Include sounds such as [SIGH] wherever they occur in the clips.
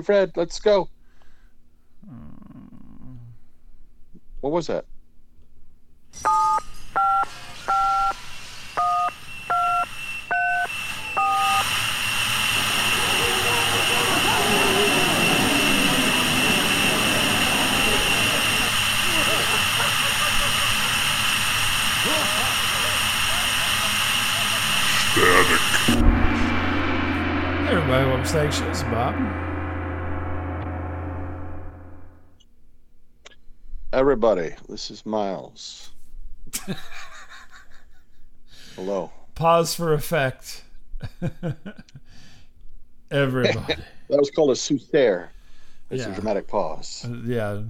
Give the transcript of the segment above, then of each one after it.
Fred, let's go. Uh, what was that? Hey everybody, welcome to Static Shows, Bob. Everybody, this is Miles. Hello. Pause for effect. [LAUGHS] everybody. That was called a sous-terre. It's Yeah. a dramatic pause. Uh, yeah.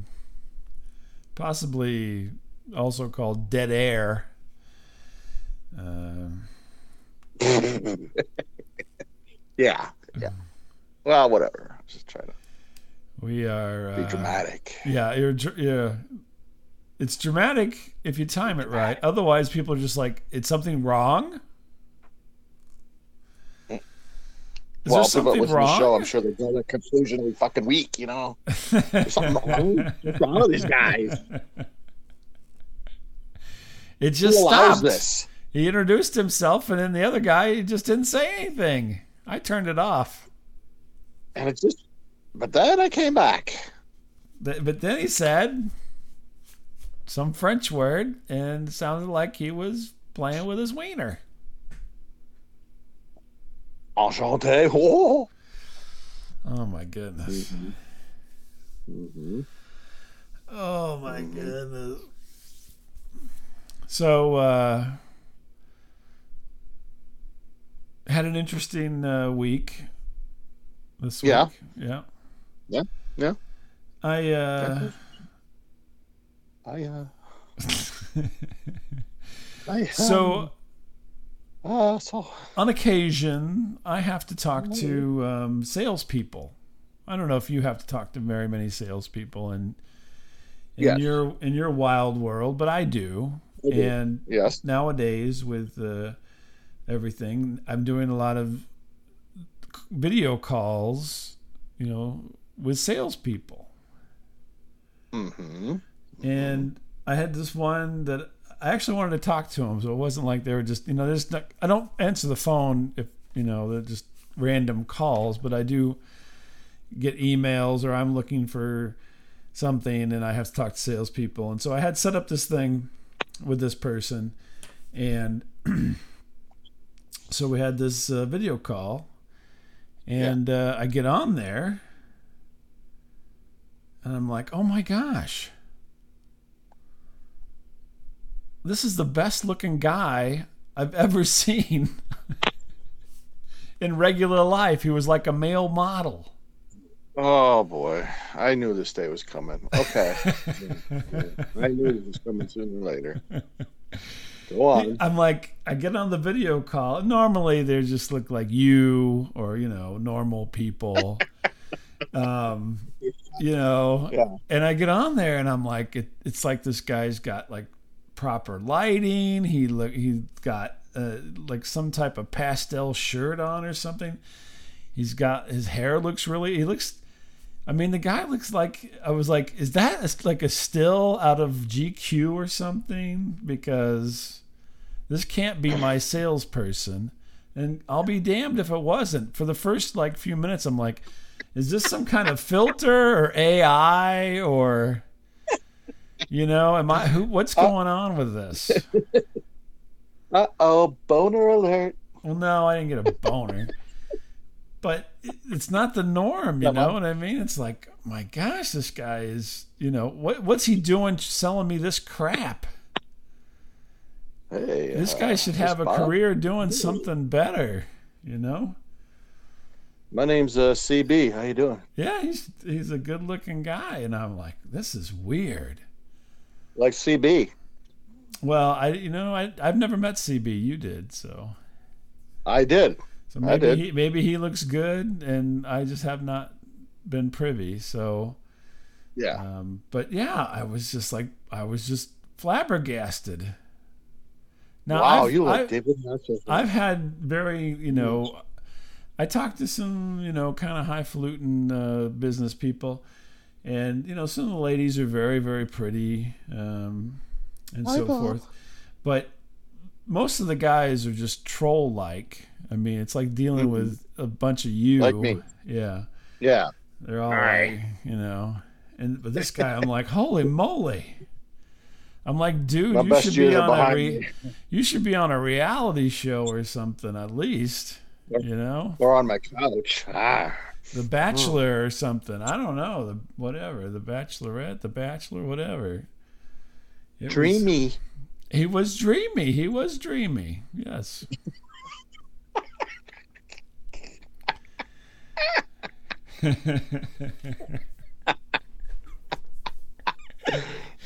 Possibly also called dead air. Uh, [LAUGHS] yeah, yeah. Well, whatever. Just try to we are. be Uh, dramatic. Yeah, you're. It's dramatic if you time it right. Otherwise, people are just like, "It's something wrong?" Is well, people that to the show, wrong? I'm sure they go to the conclusion every fucking week. You know, there's something wrong. [LAUGHS] What's wrong with these guys? It just stopped. this? He introduced himself, and then the other guy just didn't say anything. I turned it off. And it just. But then I came back. But then he said some French word, and sounded like he was playing with his wiener. Enchanté. [LAUGHS] Oh. Oh my goodness. Mhm. Oh my goodness. So, uh, had an interesting uh, week this week. Yeah. Yeah. Yeah, yeah. I, uh, I uh. [LAUGHS] I, so uh, so on occasion, I have to talk to um, salespeople. I don't know if you have to talk to very many salespeople in in Yes. your in your wild world, but I do. I do. And yes. nowadays, with uh, everything, I'm doing a lot of video calls. You know, with salespeople. Mm-hmm. and I had this one that I actually wanted to talk to them, so it wasn't like they were just you know there's not, I don't answer the phone if you know they're just random calls, but I do get emails or I'm looking for something and I have to talk to salespeople, and so I had set up this thing with this person, and [CLEARS THROAT] so we had this uh, video call, and uh, I get on there. And I'm like, oh my gosh. This is the best looking guy I've ever [LAUGHS] seen in regular life. He was like a male model. Oh boy, I knew this day was coming. Okay, [LAUGHS] I knew it was coming sooner or later. Go on. I'm like, I get on the video call. Normally, they just look like you or, you know, normal people. [LAUGHS] um, you know, Yeah. and I get on there and I'm like, it, it's like this guy's got like proper lighting. He look, he's got uh, like some type of pastel shirt on or something. He's got his hair looks really. He looks. I mean, the guy looks like I was like, is that a, like a still out of GQ or something? Because this can't be my salesperson, and I'll be damned if it wasn't. For the first like few minutes, I'm like, is this some kind of filter or AI or, you know, am I who? What's going on with this? Uh oh, boner alert. Well, no, I didn't get a boner. But it's not the norm, you know what I mean? It's like, my gosh, this guy is, you know, what what's he doing selling me this crap? Hey, This uh, guy should this have a Bob? career doing something better, you know? My name's uh, CB. How you doing? Yeah, he's he's a good-looking guy and I'm like, this is weird. Like CB. Well, I you know, I I've never met CB, you did, so I did. so I maybe did. he maybe he looks good and I just have not been privy. So Yeah. Um, but yeah, I was just like, I was just flabbergasted. Now, wow, I've, you look I've, David. I've had very, you know, I talked to some, you know, kind of highfalutin uh, business people, and you know, some of the ladies are very, very pretty, um, and Hi, so Bob. forth. But most of the guys are just troll-like. I mean, it's like dealing Mhm. with a bunch of you. Like me. Yeah, Yeah. they're all Right. like, you know. And but this guy, I'm like, holy moly! I'm like, dude, My you should be on a re- you should be on a reality show or something at least. You know, Or on my couch. Ah. The Bachelor or something. I don't know. The whatever, The Bachelorette, The Bachelor, whatever. It was- Dreamy. he was dreamy. He was dreamy. Yes. [LAUGHS]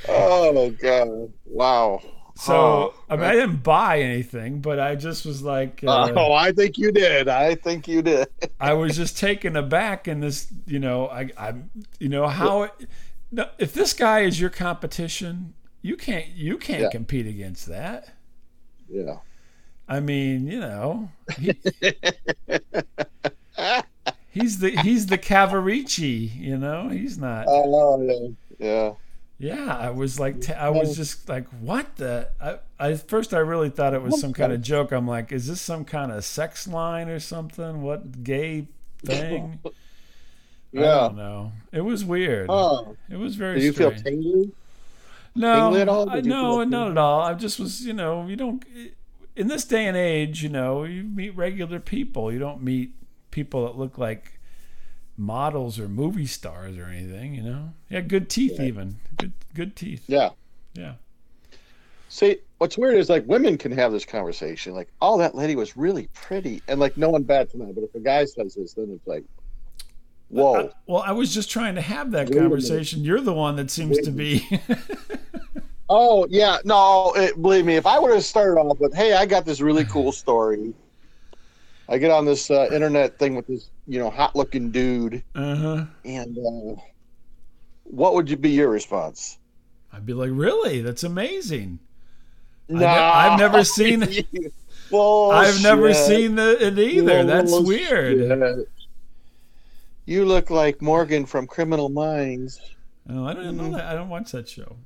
Oh god. Wow. So Oh, I mean, I didn't buy anything, but I just was like, uh, [LAUGHS] oh, I think you did. I think you did. I was just taken aback in this. You know, I, I, you know how, it, no, if this guy is your competition, you can't, you can't Yeah. compete against that. Yeah. I mean, you know, he, [LAUGHS] he's the he's the Cavarici. You know, he's not. Oh yeah. Yeah. Yeah, I was like, t- I was just like, what the? I, I first I really thought it was some kind of joke. I'm like, is this some kind of sex line or something? What gay thing? [LAUGHS] I Yeah. don't. It was weird. Oh. It was very. Did you feel strange. tingly? No, at all? I, no, not at all. I just was, you know, you don't. In this day and age, you know, you meet regular people. You don't meet people that look like models or movie stars or anything. You know, yeah, good teeth Yeah. even. Good, good teeth. Yeah. Yeah. See, what's weird is like women can have this conversation, like, "Oh, that lady was really pretty," and like no one bats an eye. But if a guy says this, then it's like, "Whoa." I- well, I was just trying to have that Wait conversation. You're the one that seems Wait to be. [LAUGHS] Oh yeah, no, it, believe me. If I would have started off with, "Hey, I got this really cool [LAUGHS] story," I get on this uh, internet thing with this, you know, hot-looking dude, uh huh. and uh, what would you be your response? I'd be like, really? That's amazing. I ne- Nah. I've never [LAUGHS] seen. [LAUGHS] I've never seen the, it either. That's weird. You look like Morgan from Criminal Minds. Oh, I don't Mm-hmm. know that. I don't watch that show.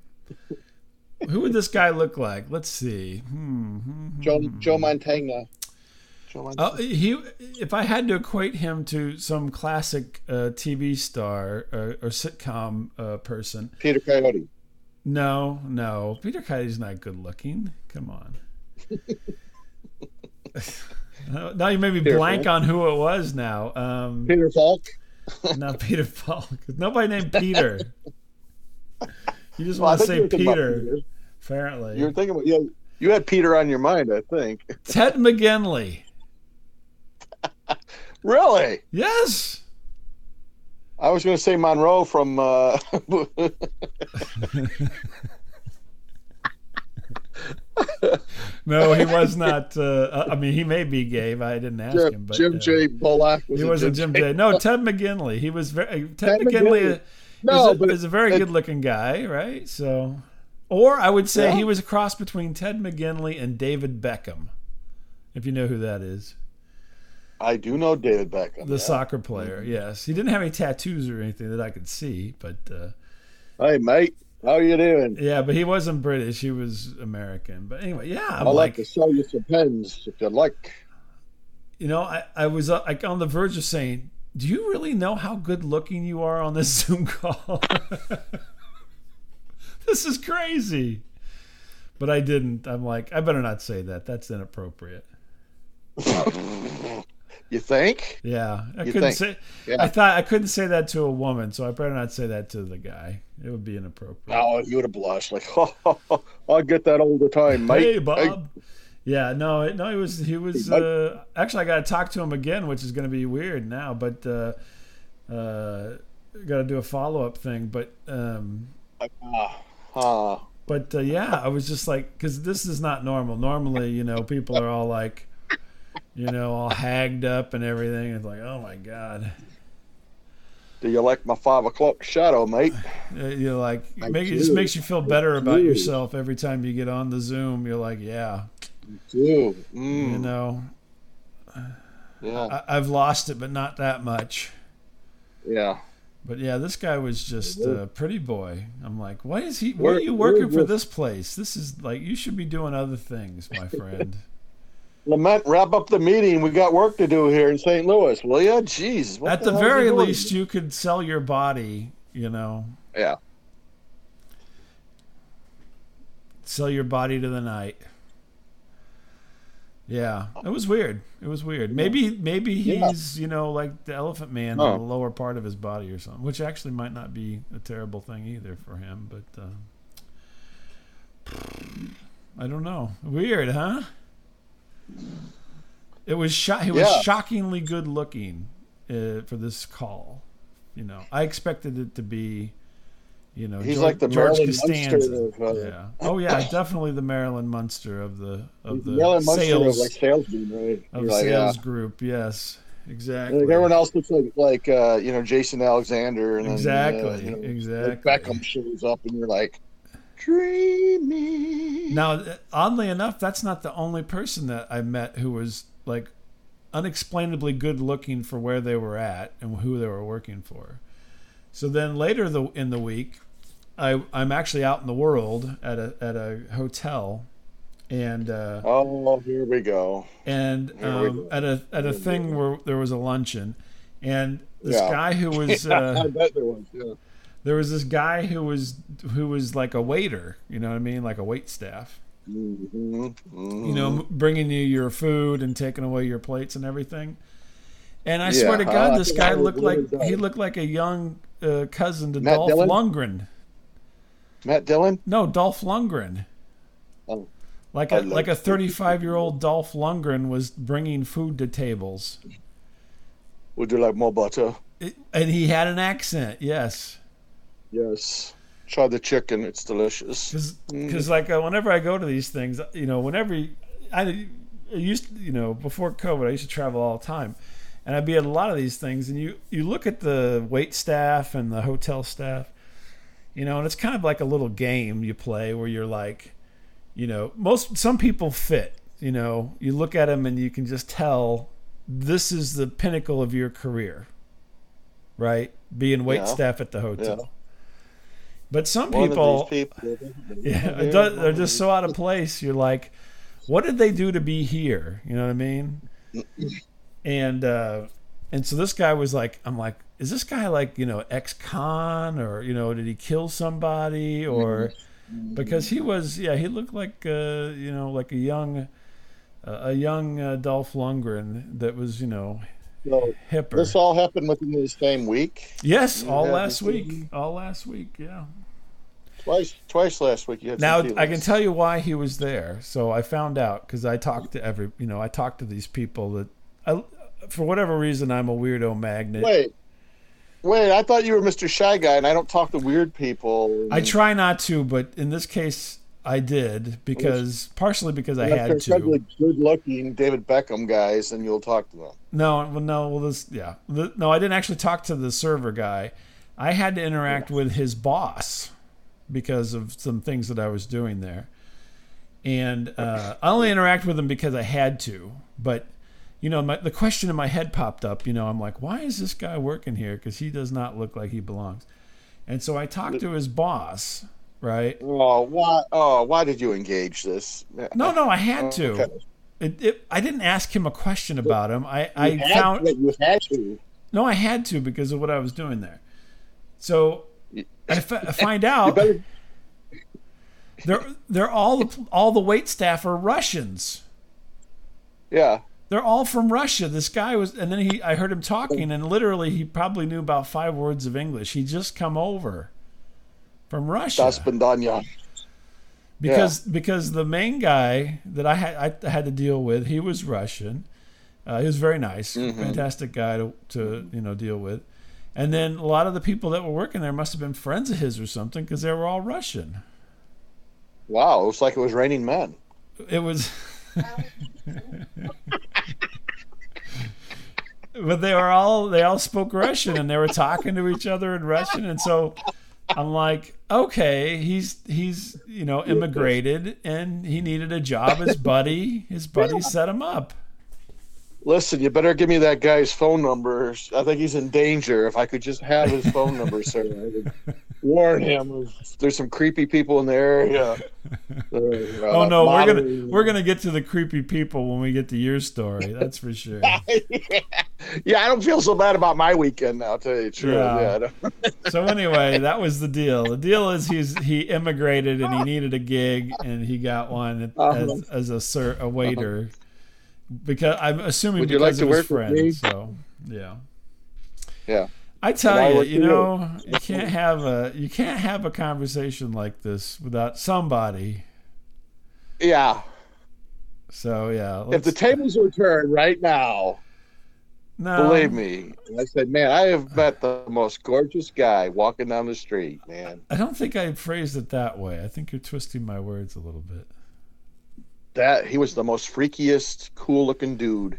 Who would this guy look like? Let's see. Hmm, hmm, hmm, Joe hmm. Joe Montana. Joe Montana. Oh, he. If I had to equate him to some classic uh, TV star or, or sitcom uh, person, Peter Coyote. no, no, Peter Coyote's not good looking. Come on. Now- [LAUGHS] now you made me Peter blank Falk. on who it was. Now, um, Peter Falk. [LAUGHS] not Peter Falk. Nobody named Peter. You just [LAUGHS] Well, want to say were thinking about Peter. Peter. Apparently, You were thinking about yeah. You had Peter on your mind, I think. Ted McGinley. Really? Yes. I was going to say Monroe from. Uh, [LAUGHS] No, he was not. Uh, I mean, he may be gay. But I didn't ask him. Jim, But Jim uh, J. Bullock. Was He wasn't Jim J. No, Ted McGinley. He was very. Ted, Ted McGinley, McGinley. is, No, a, but is a very it- good-looking guy, right? So, or I would say Yeah. he was a cross between Ted McGinley and David Beckham, if you know who that is, I do know David Beckham. the yeah. soccer player. Yes, he didn't have any tattoos or anything that I could see, but. Uh, Hey, mate. How you doing? Yeah, but he wasn't British. He was American. But anyway, yeah, I'm I'd like like, to sell you some pens if you'd like. you know, I, I was uh, like on the verge of saying, do you really know how good looking you are on this [LAUGHS] Zoom call? [LAUGHS] this is crazy. But I didn't. I'm like, I better not say that. That's inappropriate. [LAUGHS] You think? Yeah, I You couldn't think? say. Yeah. I thought I couldn't say that to a woman, so I better not say that to the guy. It would be inappropriate. Oh, you would have blushed. Like, [LAUGHS] I get that all the time, mate. Hey, Bob. Yeah, no, it- no, he was he was Hey, uh, actually I got to talk to him again, which is going to be weird now, but uh, uh, got to do a follow up thing. But um, ah. but uh, yeah, I was just like, because this is not normal. Normally, you know, people are all like, you know, all hagged up and everything. It's like, oh my god, Do you like my five o'clock shadow, mate? Uh, you're like, I make, it just makes you feel better I about do. yourself every time you get on the Zoom. You're like, yeah, Too. you Mm. know. Yeah. I, I've lost it, but not that much. Yeah. But yeah, this guy was just a pretty boy. I'm like, why is he? Why Where- are you working for this place? This is like you should be doing other things, my friend. [LAUGHS] Lament, wrap up the meeting. We got work to do here in St. Louis. Will ya? Jeez. what At the hell is he very doing? least, you could sell your body. You know, Yeah. sell your body to the night. Yeah, it was weird. It was weird. Maybe maybe Yeah. he's you know like the Elephant Man on the lower part of his body or something, which actually might not be a terrible thing either for him. But uh, I don't know. Weird, huh? It was sho- he was Yeah. shockingly good looking uh, for this call. You know, I expected it to be, you know, He's George, like the George Marilyn Costanza. Munster of, uh, yeah. Oh yeah, definitely the Marilyn Munster of the of the Munster sales of like salesman, right? of You're like, yeah. group. Yes, exactly. Like everyone else looks like like uh, you know Jason Alexander and then, Exactly, uh, you know, exactly. Beckham shows up and you're like, dreamy. Now, oddly enough, that's not the only person that I met who was like unexplainably good looking for where they were at and who they were working for. So then later the, in the week, I, I'm actually out in the world at a at a hotel, and uh, Oh, here we go. and Here we um, go. at a at a thing where there was a luncheon, and this Yeah. guy who was. [LAUGHS] I Uh, bet there was. Yeah. There was this guy who was who was like a waiter, you know what I mean, like a wait staff. hmm You know, bringing you your food and taking away your plates and everything. And I swear to God, uh, this guy looked like he looked like a young uh, cousin to Matt Dolph Dillon? Lundgren. Matt Dillon. No, Dolph Lundgren. Oh. Like a like- like a 35 year old Dolph Lundgren was bringing food to tables, Would you like more butter? it, and he had an accent. Yes. Yes. Try the chicken. It's delicious. because like uh, whenever I go to these things, you know, whenever I, I used, to, you know, before COVID, I used to travel all the time, and I'd be at a lot of these things, and you you look at the wait staff and the hotel staff, you know, and it's kind of like a little game you play where you're like, you know, most some people fit, you know, you look at them and you can just tell this is the pinnacle of your career, right? Being wait Yeah. staff at the hotel. But some One people, people. [LAUGHS] yeah, does, they're just so out of place. You're like, what did they do to be here? You know what I mean? And uh, and so this guy was like, I'm like, is this guy like you know ex-con or you know did he kill somebody or because he was yeah he looked like uh, you know like a young uh, a young uh, Dolph Lundgren that was you know So hipper. this all happened within the same week. yes, you all last week, all last week, yeah. Twice, twice last week. You had Now I can tell you why he was there. So I found out because I talked to every, you know, I talked to these people that, I, for whatever reason, I'm a weirdo magnet. Wait, wait. I thought you were Mr. Shy Guy, and I don't talk to weird people. I try not to, but in this case, I did because partially because I had to. good-looking David Beckham guys, and you'll talk to them. No, well, no, well, this, yeah, The- no, I didn't actually talk to the server guy. I had to interact with his boss because of some things that I was doing there, and uh, I only interact with him because I had to. But you know, my, the question in my head popped up. You know, I'm like, why is this guy working here? Because he does not look like he belongs. And so I talked to his boss, right? Oh, why? Oh, why did you engage this? No, no, I had oh, to. Okay. It, it, I didn't ask him a question about him. I, I had found to, you had to. No, I had to because of what I was doing there. So I, f- I find [LAUGHS] out they're they're all the all the wait staff are Russians. Yeah. They're all from Russia. This guy was, and then he I heard him talking, and literally he probably knew about five words of English. He just come over from Russia Das Bandanya. because because the main guy that I had I had to deal with, he was Russian. Uh, he was very nice, fantastic guy to, to you know deal with. And then a lot of the people that were working there must have been friends of his or something because they were all Russian. Wow, it was like it was raining men. It was, [LAUGHS] but they were all they all spoke Russian and they were talking to each other in Russian, and so I'm like, okay, he's he's you know immigrated and he needed a job. His buddy, his buddy set him up. Listen, you better give me that guy's phone number. I think he's in danger. If I could just have his phone number, sir, [LAUGHS] I would warn him. There's some creepy people in the area. [LAUGHS] Uh, oh no, we're gonna we're gonna get to the creepy people when we get to your story. That's for sure. [LAUGHS] yeah. yeah, I don't feel so bad about my weekend now. I'll tell you the truth. Yeah. yeah [LAUGHS] so anyway, that was the deal. The deal is he's he immigrated and he needed a gig and he got one uh-huh. as, as a sir a waiter. Uh-huh because I'm assuming Would because like of his friends. So yeah, yeah. I tell you, you know, you can't have a you can't have a conversation like this without somebody. Yeah. So yeah, if the tables were turned right now, no. believe me, I said, man, I have met the most gorgeous guy walking down the street, man. I don't think I phrased it that way. I think you're twisting my words a little bit that he was the most freakiest, cool looking dude.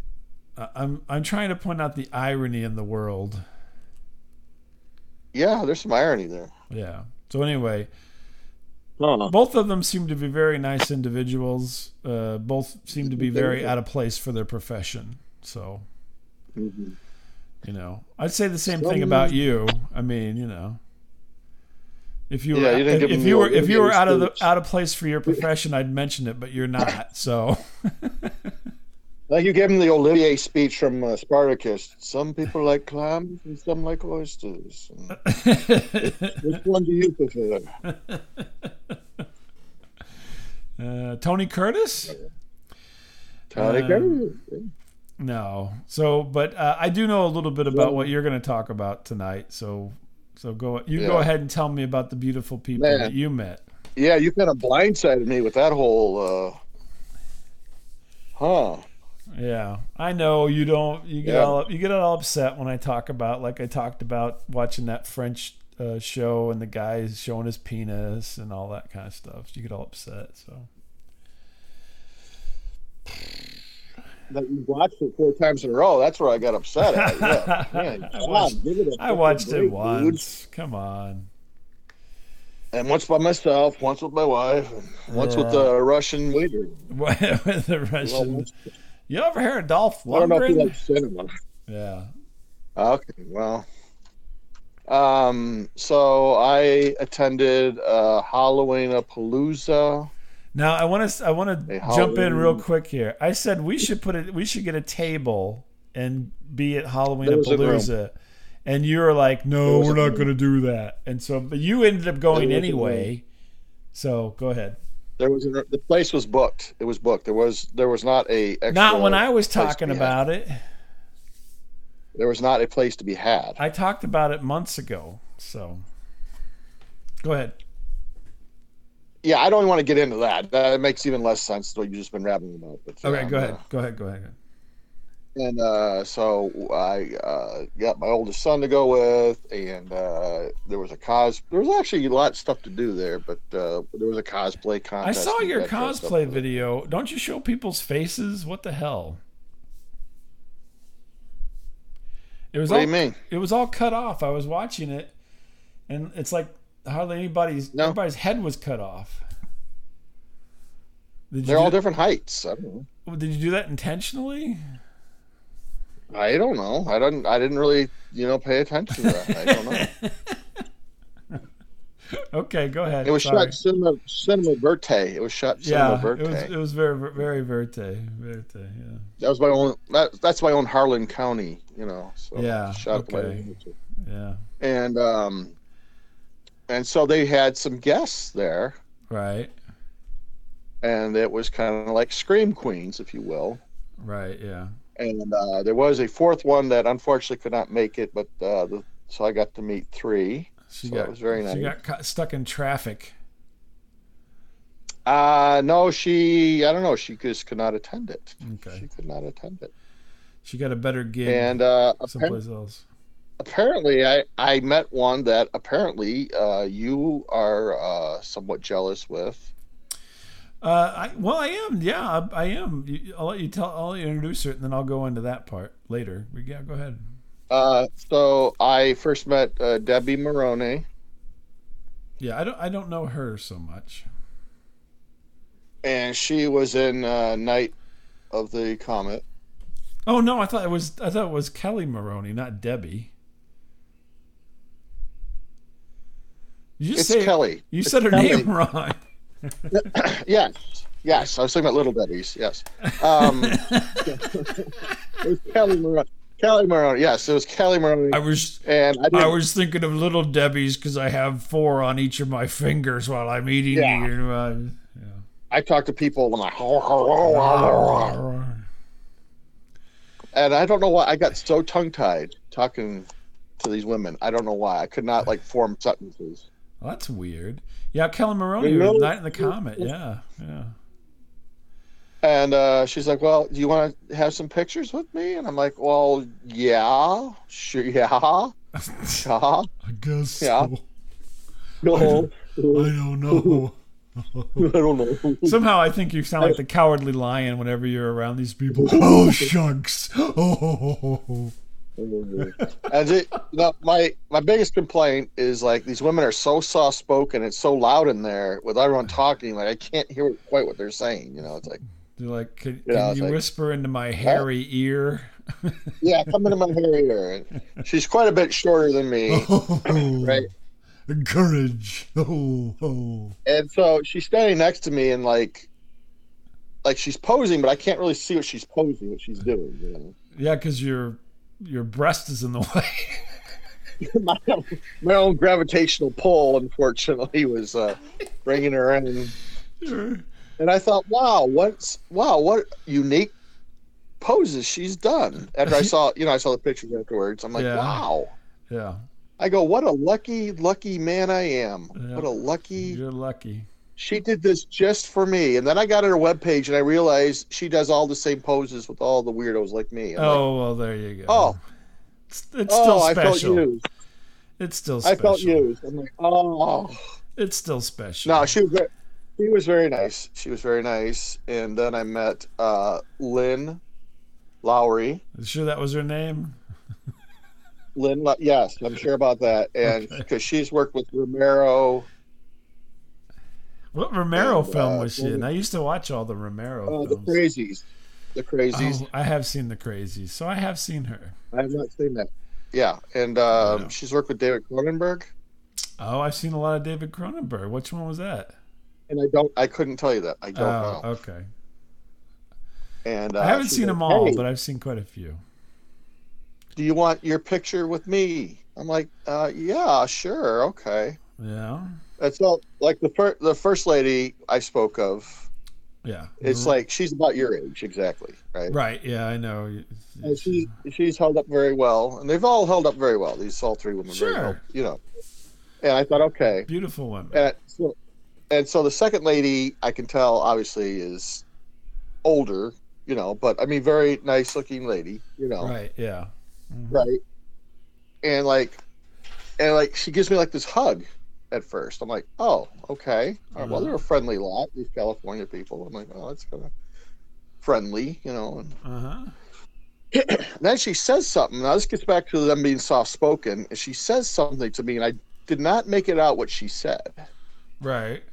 I'm I'm trying to point out the irony in the world. Yeah, there's some irony there. Yeah. So anyway, both of them seem to be very nice individuals. Uh, both seem to be very out of place for their profession. So, mm-hmm. you know, I'd say the same thing about you. I mean, you know. If you yeah, were, you if, if you were if you were out of the out of place for your profession, I'd mention it, but you're not. So. [LAUGHS] like you gave him the Olivier speech from uh, Spartacus. Some people like clams and some like oysters. [LAUGHS] which one do you prefer? Uh, Tony Curtis. Tony uh, Curtis. No. So, but uh, I do know a little bit about what you're going to talk about tonight. So so go you yeah. go ahead and tell me about the beautiful people Man. that you met. Yeah, you kind of blindsided me with that whole uh huh. Yeah, I know you don't. You get yeah. all you get all upset when I talk about like I talked about watching that French uh, show and the guy is showing his penis and all that kind of stuff. You get all upset. So that you watched it four times in a row. That's where I got upset at. Yeah, [LAUGHS] man, I watched, it, I watched it once. Dude. Come on. And once by myself, once with my wife, once yeah. [LAUGHS] with the Russian waiter. with the Russian. You ever hear of Dolph Lundgren? I don't know if you like cinema. Yeah. Okay, well. Um, so I attended uh, Halloween a Palooza now I want to I want to jump in real quick here. I said we should put it we should get a table and be at Halloween at Palooza. And you were like, "No, we're not going to do that." And so, but you ended up going anyway. So go ahead. There was a, the place was booked. It was booked. There was there was not a not when I was talking about had. it. There was not a place to be had. I talked about it months ago. So go ahead yeah, I don't want to get into that. That makes even less sense than what you've just been rapping about. But, okay, um, go ahead. Uh, go ahead. Go ahead. And uh, so I uh, got my oldest son to go with, and uh, there was a cos. There was actually a lot of stuff to do there, but uh, there was a cosplay contest. I saw your cosplay video. Don't you show people's faces? What the hell? It was what all, do you mean? It was all cut off. I was watching it, and it's like hardly anybody's no. everybody's head was cut off. They're all different heights. I don't know. Did you do that intentionally? I don't know. I don't. I didn't really, you know, pay attention to that. I don't know. [LAUGHS] okay, go ahead. It was Sorry. shot cinema cinema verte. It was shot cinema yeah, verte. It was, it was very very verte verte. Yeah. That was my own. That, that's my own Harlan County. You know. So yeah. Shot okay. Yeah. And um, and so they had some guests there. Right. And it was kind of like Scream Queens, if you will. Right. Yeah. And uh, there was a fourth one that unfortunately could not make it, but uh, the, so I got to meet three. She so got, was very nice. She got stuck in traffic. Uh no, she I don't know. She just could not attend it. Okay. She could not attend it. She got a better gig and uh, someplace else apparently I, I met one that apparently uh, you are uh, somewhat jealous with. Uh, I, well, I am. Yeah, I, I am. I'll let you tell. I'll let you introduce her, and then I'll go into that part later. Yeah, go ahead. Uh, so I first met uh, Debbie Maroney. Yeah, I don't. I don't know her so much. And she was in uh, Night of the Comet. Oh no, I thought it was I thought it was Kelli Maroney, not Debbie. You just It's say Kelli. You It's said her Kelli. name [LAUGHS] wrong. Yes, yes. I was thinking about Little Debbie's. Yes. Um, it was Kelli Maroney. Kelli Maroney. Yes, it was Kelli Maroney. I was and I, I was thinking of little Debbie's because I have four on each of my fingers while I'm eating. Yeah. You uh, I talk to people and I'm and I don't know why I got so tongue tied talking to these women. I don't know why. I could not like form sentences. Well, that's weird. Yeah, Kelli Maroney, You know- Night in the Comet. Yeah, yeah. And uh, she's like, "Well, do you want to have some pictures with me?" And I'm like, "Well, yeah, sure, [LAUGHS] yeah, yeah, I guess Yeah. so. no, I don't know. [LAUGHS] I don't know." Somehow I think you sound like the cowardly lion whenever you're around these people. Oh, shucks. [LAUGHS] Oh, and it, you know, my my biggest complaint is like these women are so soft spoken. It's so loud in there with everyone talking. Like I can't hear quite what they're saying. You know, it's like, You're like, can, Yeah, can you like- whisper into my hairy ear? yeah, come into my hairy ear. And she's quite a bit shorter than me, Oh, right? Courage. Oh, oh. And so she's standing next to me and like, like she's posing, but I can't really see what she's posing, what she's doing. You know? Yeah, because your your breast is in the way. [LAUGHS] my, own, my own gravitational pull, unfortunately, was uh, bringing her in. Sure. And I thought, wow, what's wow, what unique poses she's done. After I [LAUGHS] saw, you know, I saw the pictures afterwards. I'm like, Yeah. wow. Yeah, I go, what a lucky, lucky man I am. Yeah. What a lucky. you're lucky. She did this just for me. And then I got on her webpage and I realized she does all the same poses with all the weirdos like me. I'm like, Oh well, there you go. Oh. it's, it's oh, still I felt used. It's still Special. I felt used. I'm like, oh. It's still special. No, she was very, she was very nice. She was very nice. And then I met uh, Lynn Lowry. Sure that was her name? Lynn, yes, I'm sure about that. And Okay. because she's worked with Romero, What Romero And, film uh, was she in? I used to watch all the Romero uh, the. Crazies. The Crazies. Oh, I have seen the Crazies, so I have seen her. I have not seen that. Yeah, and um, Yeah. she's worked with David Cronenberg, Oh, I've seen a lot of David Cronenberg. Which one was that? and I don't, I couldn't tell you that. I don't Oh, know. okay. And uh, I haven't seen like, them all, "Hey, but I've seen quite a few. do you want your picture with me? I'm like, uh, yeah, sure, okay. Yeah, And so, like the first, the first lady I spoke of, yeah. it's like she's about your age, exactly, right? right. Yeah, I know. And she she's held up very well, and they've all held up very well. These all three women, very Sure. well, you know. And I thought, okay, Beautiful women. and so, and so the second lady, I can tell, obviously, is older, you know, but I mean, very nice looking lady, you know, Right. Yeah. Mhm. right? And like, and like, she gives me like this hug at first. I'm like, oh, okay, right, well, Uh-huh. they're a friendly lot, these California people. I'm like, oh, that's kind of friendly, you know, and Uh-huh. And [CLEARS THROAT] then she says something. Now this gets back to them being soft spoken. She says something to me, and I did not make it out what she said. Right.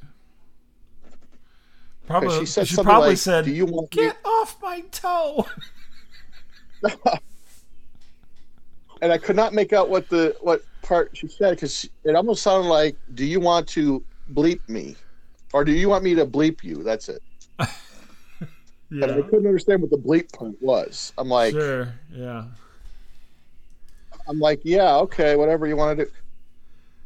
Probably she said she probably like, said, "Do you want me-" "Get off my toe." [LAUGHS] And I could not make out what the what part she said because it almost sounded like, "Do you want to bleep me, or do you want me to bleep you?" That's it. [LAUGHS] And I couldn't understand what the bleep part was. I'm like, Sure. Yeah. I'm like, yeah, okay, whatever you want to do.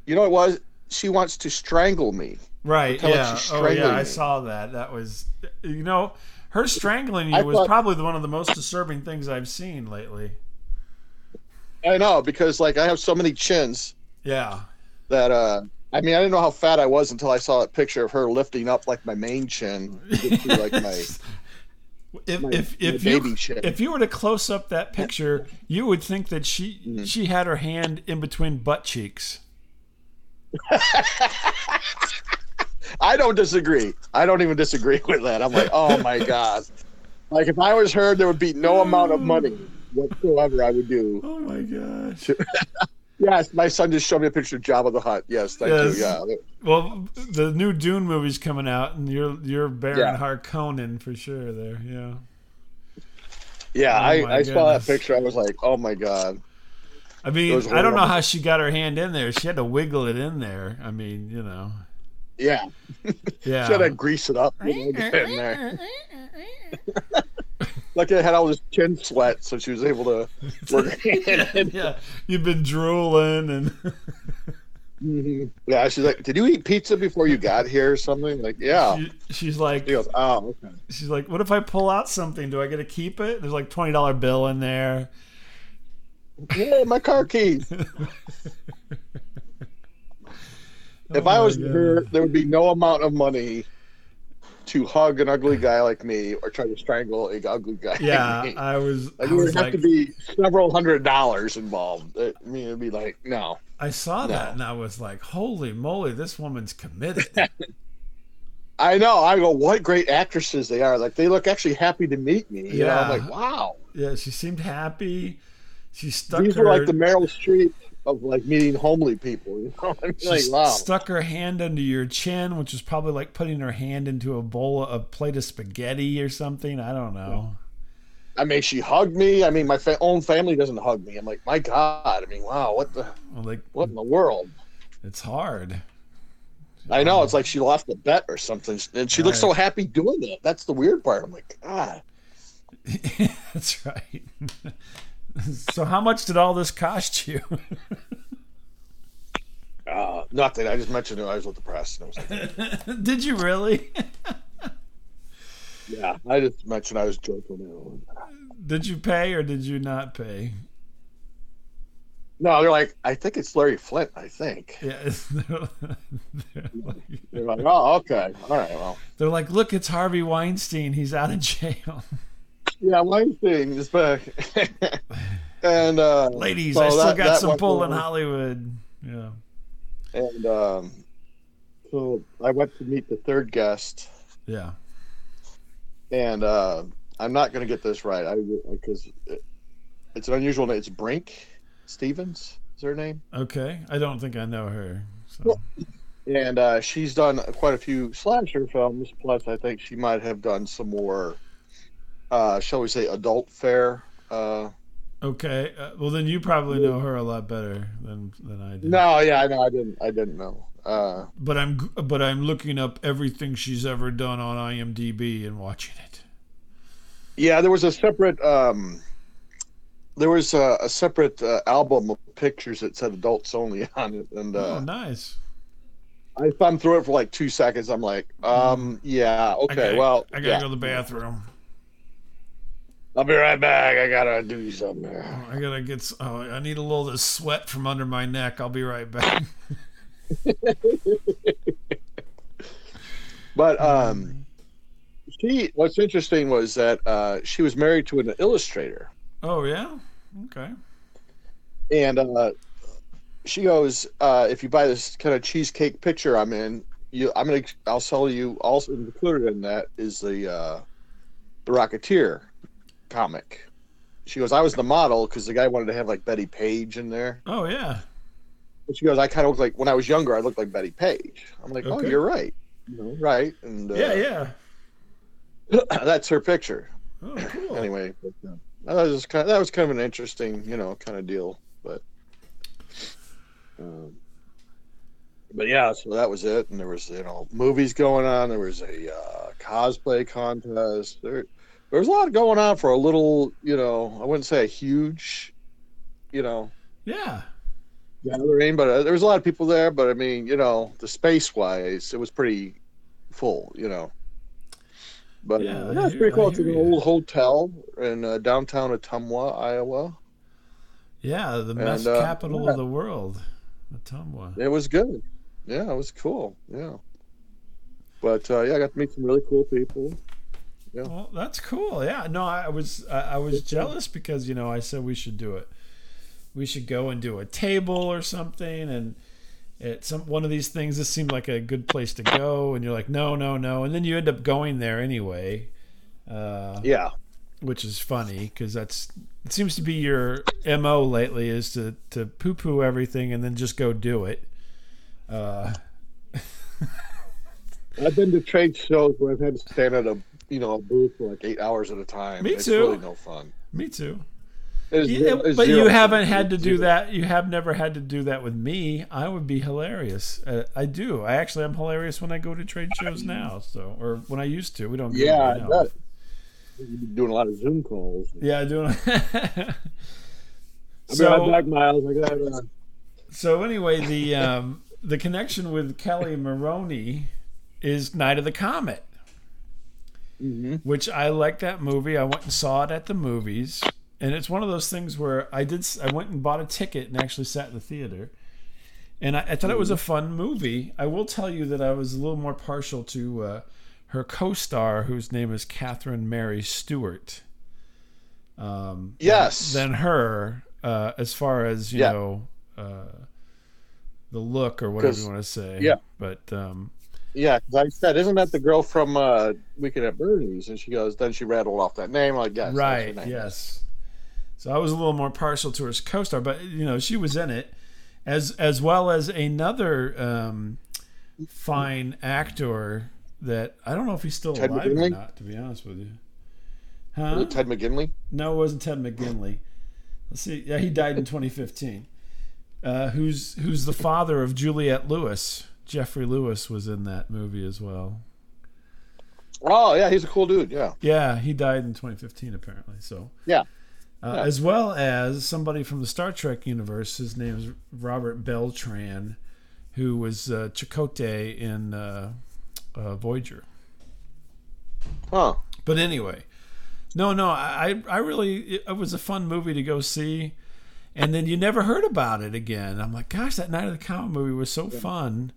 You know it was? She wants to strangle me. Right. Yeah. Oh, yeah. I me. saw that. That was, you know, her strangling you I was thought- probably one of the most disturbing things I've seen lately. I know because like I have so many chins. Yeah. that uh I mean I didn't know how fat I was until I saw that picture of her lifting up like my main chin like [LAUGHS] my if my- if if baby you chin. if you were to close up that picture, you would think that she Mm-hmm. she had her hand in between butt cheeks. [LAUGHS] I don't disagree. I don't even disagree [LAUGHS] with that. I'm like, oh my god. Like if I was her, there would be no amount of money whatsoever I would do. Oh my gosh. [LAUGHS] Yes, my son just showed me a picture of Jabba the Hutt. Yes, thank Yes. you. Yeah. Well, the new Dune movie's coming out, and you're you're Baron Yeah. Harkonnen for sure. There, yeah. Yeah, Oh I, I saw that picture. I was like, oh my god. I mean, I don't know how she got her hand in there. She had to wiggle it in there. I mean, you know. Yeah, Yeah. [LAUGHS] should have grease it up. You know, [LAUGHS] Like I had all this chin sweat, so she was able to [LAUGHS] work [LAUGHS] yeah. You've been drooling and [LAUGHS] Mhm. Yeah, she's like, "Did you eat pizza before you got here or something?" Like, yeah. she- she's like He goes, "Oh, okay." she's like, What if I pull out something? Do I get to keep it? There's like twenty dollar bill in there. Yeah, my car keys. if Oh I was God. her, there would be no amount of money to hug an ugly guy like me or try to strangle a ugly guy. Yeah, like me. I was Like, I there would have like to be several hundred dollars involved. I mean, it'd be like, no. I saw that and I was like, Holy moly, this woman's committed. [LAUGHS] I know. I go, what great actresses they are. Like, they look actually happy to meet me. You know, I'm Yeah. like, wow. yeah, she seemed happy. She stuck These her were like the Meryl Streep of like meeting homely people. You know, [LAUGHS] like, wow. stuck her hand under your chin, which was probably like putting her hand into a bowl, of a plate of spaghetti or something. I don't know. I mean, she hugged me. I mean, my fa- own family doesn't hug me. I'm like, my God. I mean, wow. What the? Well, like What in the world? it's hard. I know. It's like she lost a bet or something, and she looks so happy doing it. That's the weird part. I'm like, God. [LAUGHS] That's right. [LAUGHS] [LAUGHS] so, how much did all this cost you? [LAUGHS] Uh, nothing. I just mentioned it. I was with the press. And I was like, [LAUGHS] did you really? yeah. I just mentioned I was joking. did you pay or did you not pay? No, they're like, I think it's Larry Flynt. I think Yeah, they're, they're like, they're like, oh, okay, all right, well, they're like, look, it's Harvey Weinstein. He's out of jail. Yeah, Weinstein is back. [LAUGHS] and uh, Ladies, so I still that- got that some pull in. Hollywood. Yeah. And um, so I went to meet the third guest, Yeah. and uh, I'm not going to get this right. I because it, it's an unusual name. It's Brinke Stevens. Is her name? Okay. I don't think I know her. So. Well- And uh, she's done quite a few slasher films. Plus, I think she might have done some more, uh, shall we say, adult fare. Uh, Okay. Uh, well, then you probably know her a lot better than than I do. no, yeah, I know. I didn't. I didn't know. Uh, But I'm but I'm looking up everything she's ever done on IMDb and watching it. yeah, there was a separate. Um, there was a, a separate uh, album of pictures that said adults only [LAUGHS] on it, and oh, uh, nice. I thumbed through it for like two seconds. I'm like, um, yeah, I okay, gotta- well, I gotta yeah. go to the bathroom. I'll be right back. I gotta do something. Oh, I gotta get. Oh, I need a little of the sweat from under my neck. I'll be right back. [LAUGHS] But um, she. What's interesting was that uh, she was married to an illustrator, oh yeah. Okay. and uh, she goes, uh, "If you buy this kind of cheesecake picture I'm in, you, I'm gonna, I'll sell you. Also included in that is the uh, the Rocketeer comic." She goes, "I was the model because the guy wanted to have like Bettie Page in there." Oh yeah. And she goes, "I kind of look like when I was younger, I looked like Bettie Page." I'm like, "Oh, you're right." You know, right? And uh, Yeah yeah. [CLEARS THROAT] that's her picture. Oh cool. [CLEARS THROAT] anyway, but, uh, that was kind of, that was kind of an interesting, you know, kind of deal. But, um, but yeah, so that was it. And there was, you know, movies going on. There was a uh, cosplay contest. There, there was a lot going on for a little, you know, I wouldn't say a huge, you know, Yeah. gathering, but uh, there was a lot of people there. But I mean, you know, the space wise, it was pretty full, you know. But Yeah, uh, yeah, it's pretty cool. It's an old hotel in uh, downtown Ottumwa, Iowa. Yeah. The mess uh, capital yeah. of the world, Ottumwa. It was good. Yeah, it was cool. Yeah. But uh, yeah, I got to meet some really cool people. Well, that's cool. Yeah, no, I was I, I was jealous because you know I said we should do it. We should go and do a table or something, and it some one of these things. This seemed like a good place to go, and you're like, no, no, no, and then you end up going there anyway, uh, Yeah. which is funny because that's it seems to be your mo lately is to to poo poo everything and then just go do it. Uh, [LAUGHS] I've been to trade shows where I've had to stand at a you know a booth for like eight hours at a time. Me it's too. really no fun. Me too. Yeah, it's but you haven't had to do Zero. that. You have never had to do that with me. I would be hilarious. Uh, I do. I actually am hilarious when I go to trade shows now. So, or when I used to. We don't. go Yeah, right I now. You've been doing a lot of Zoom calls. Yeah, doing. [LAUGHS] I'll be right so, back, Miles. I got uh, so anyway, the um, the connection with Kelli Maroney is Night of the Comet. Mhm. which I like that movie. I went and saw it at the movies, and it's one of those things where I did. I went and bought a ticket and actually sat in the theater, and I, I thought it was a fun movie. I will tell you that I was a little more partial to uh, her co-star, whose name is Catherine Mary Stewart. Um, Yes. Than her, uh, as far as you Yeah. know, uh, the look or whatever you want to say. yeah. But um, Yeah, 'cause I said, isn't that the girl from uh, Weekend at Bernie's? And she goes, then she rattled off that name. I'm like, her right yes. So i was a little more partial to her co-star but you know she was in it. As as well as another um fine actor that i don't know if he's still Ted alive or not to be honest with you. Huh? Ted McGinley? no it wasn't ted mcginley. Let's see. Yeah he died in 2015 uh who's who's the father of juliette lewis Geoffrey Lewis was in that movie as well Oh, yeah, he's a cool dude. Yeah. Yeah, he died in 2015 apparently. So Yeah. uh, Yeah. as well as somebody from the Star Trek universe. His name is Robert Beltran, who was uh, Chakotay in uh, uh, Voyager. Huh. But anyway, no, no, I, I really, it, it was a fun movie to go see, and then you never heard about it again. I'm like, gosh, that Night of the Comet movie was so fun,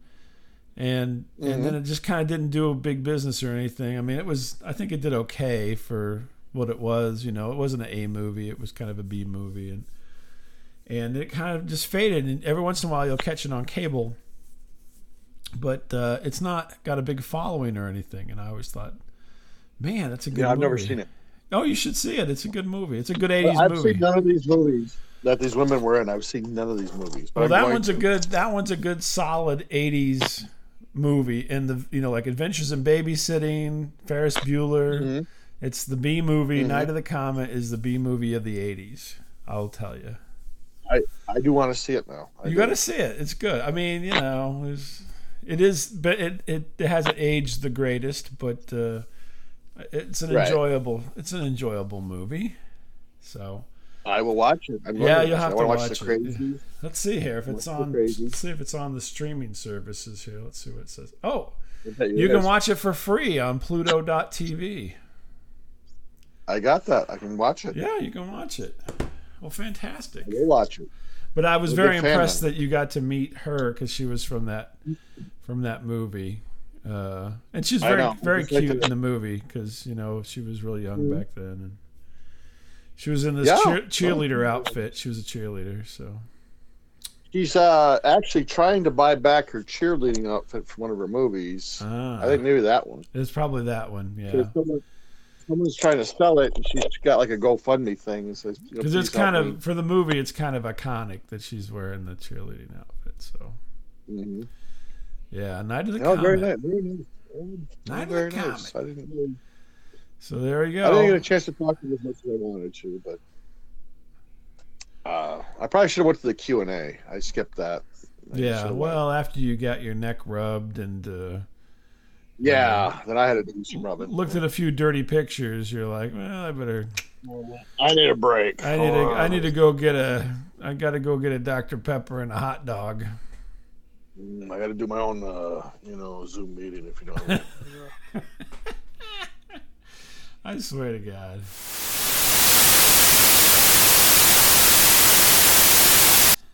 and and then it just kind of didn't do a big business or anything. I mean, it was, I think it did okay for what it was. You know, it wasn't an A movie; it was kind of a B movie, and and it kind of just faded. And every once in a while, you'll catch it on cable. But uh, it's not got a big following or anything, and I always thought, man, that's a good. Movie. Yeah, I've never seen it. Oh, you should see it. It's a good movie. It's a good '80s I've movie. seen none of these movies that these women were in. I've seen none of these movies. Well, that one's a good. That one's a good, solid '80s movie. And the you know like Adventures in Babysitting, Ferris Bueller. Mhm. It's the B movie. Mhm. Night of the Comet is the B movie of the '80s. I'll tell you. I, I do want to see it now. I You got to see it. It's good. I mean, you know, it's, it is, but it, it, it hasn't aged the greatest, but uh, it's an Right. enjoyable. It's an enjoyable movie. So I will watch it. I'm Yeah, you'll have to watch the it. [LAUGHS] let's see here if it's on. Let's see if it's on the streaming services here. Let's see what it says. Oh, you can watch it for free on Pluto.tv. I got that. I can watch it. Yeah, you can watch it. Well, fantastic. I will watch it. But I was I'm very impressed that you got to meet her because she was from that from that movie, uh, and she's very very cute in the movie because you know she was really young Mhm. back then, and she was in this Yeah. cheer, cheerleader outfit. She was a cheerleader, so She's uh, actually trying to buy back her cheerleading outfit from one of her movies. ah, I think maybe that one. it's probably that one, yeah. Someone, someone's trying to sell it, and she's got like a GoFundMe thing. and says, you know, Because it's "Please help kind me." of for the movie, it's kind of iconic that she's wearing the cheerleading outfit. So Mhm. yeah, Night of the Oh, Comet. very nice. Very nice. Night of the very Comet. I didn't. Really, So there you go. I didn't get a chance to talk to her as much as I wanted to, but uh, I probably should have went to the Q and A. I skipped that. I Yeah, should've went. well, after you got your neck rubbed and. Uh, yeah. Then I had to do some rubbing. looked at a few dirty pictures, you're like, well, I better. I need a break. I need to. I need to go get a. I got to go get a Dr Pepper and a hot dog. Mm, I got to do my own, uh, you know, Zoom meeting if you know. [LAUGHS] I swear to God.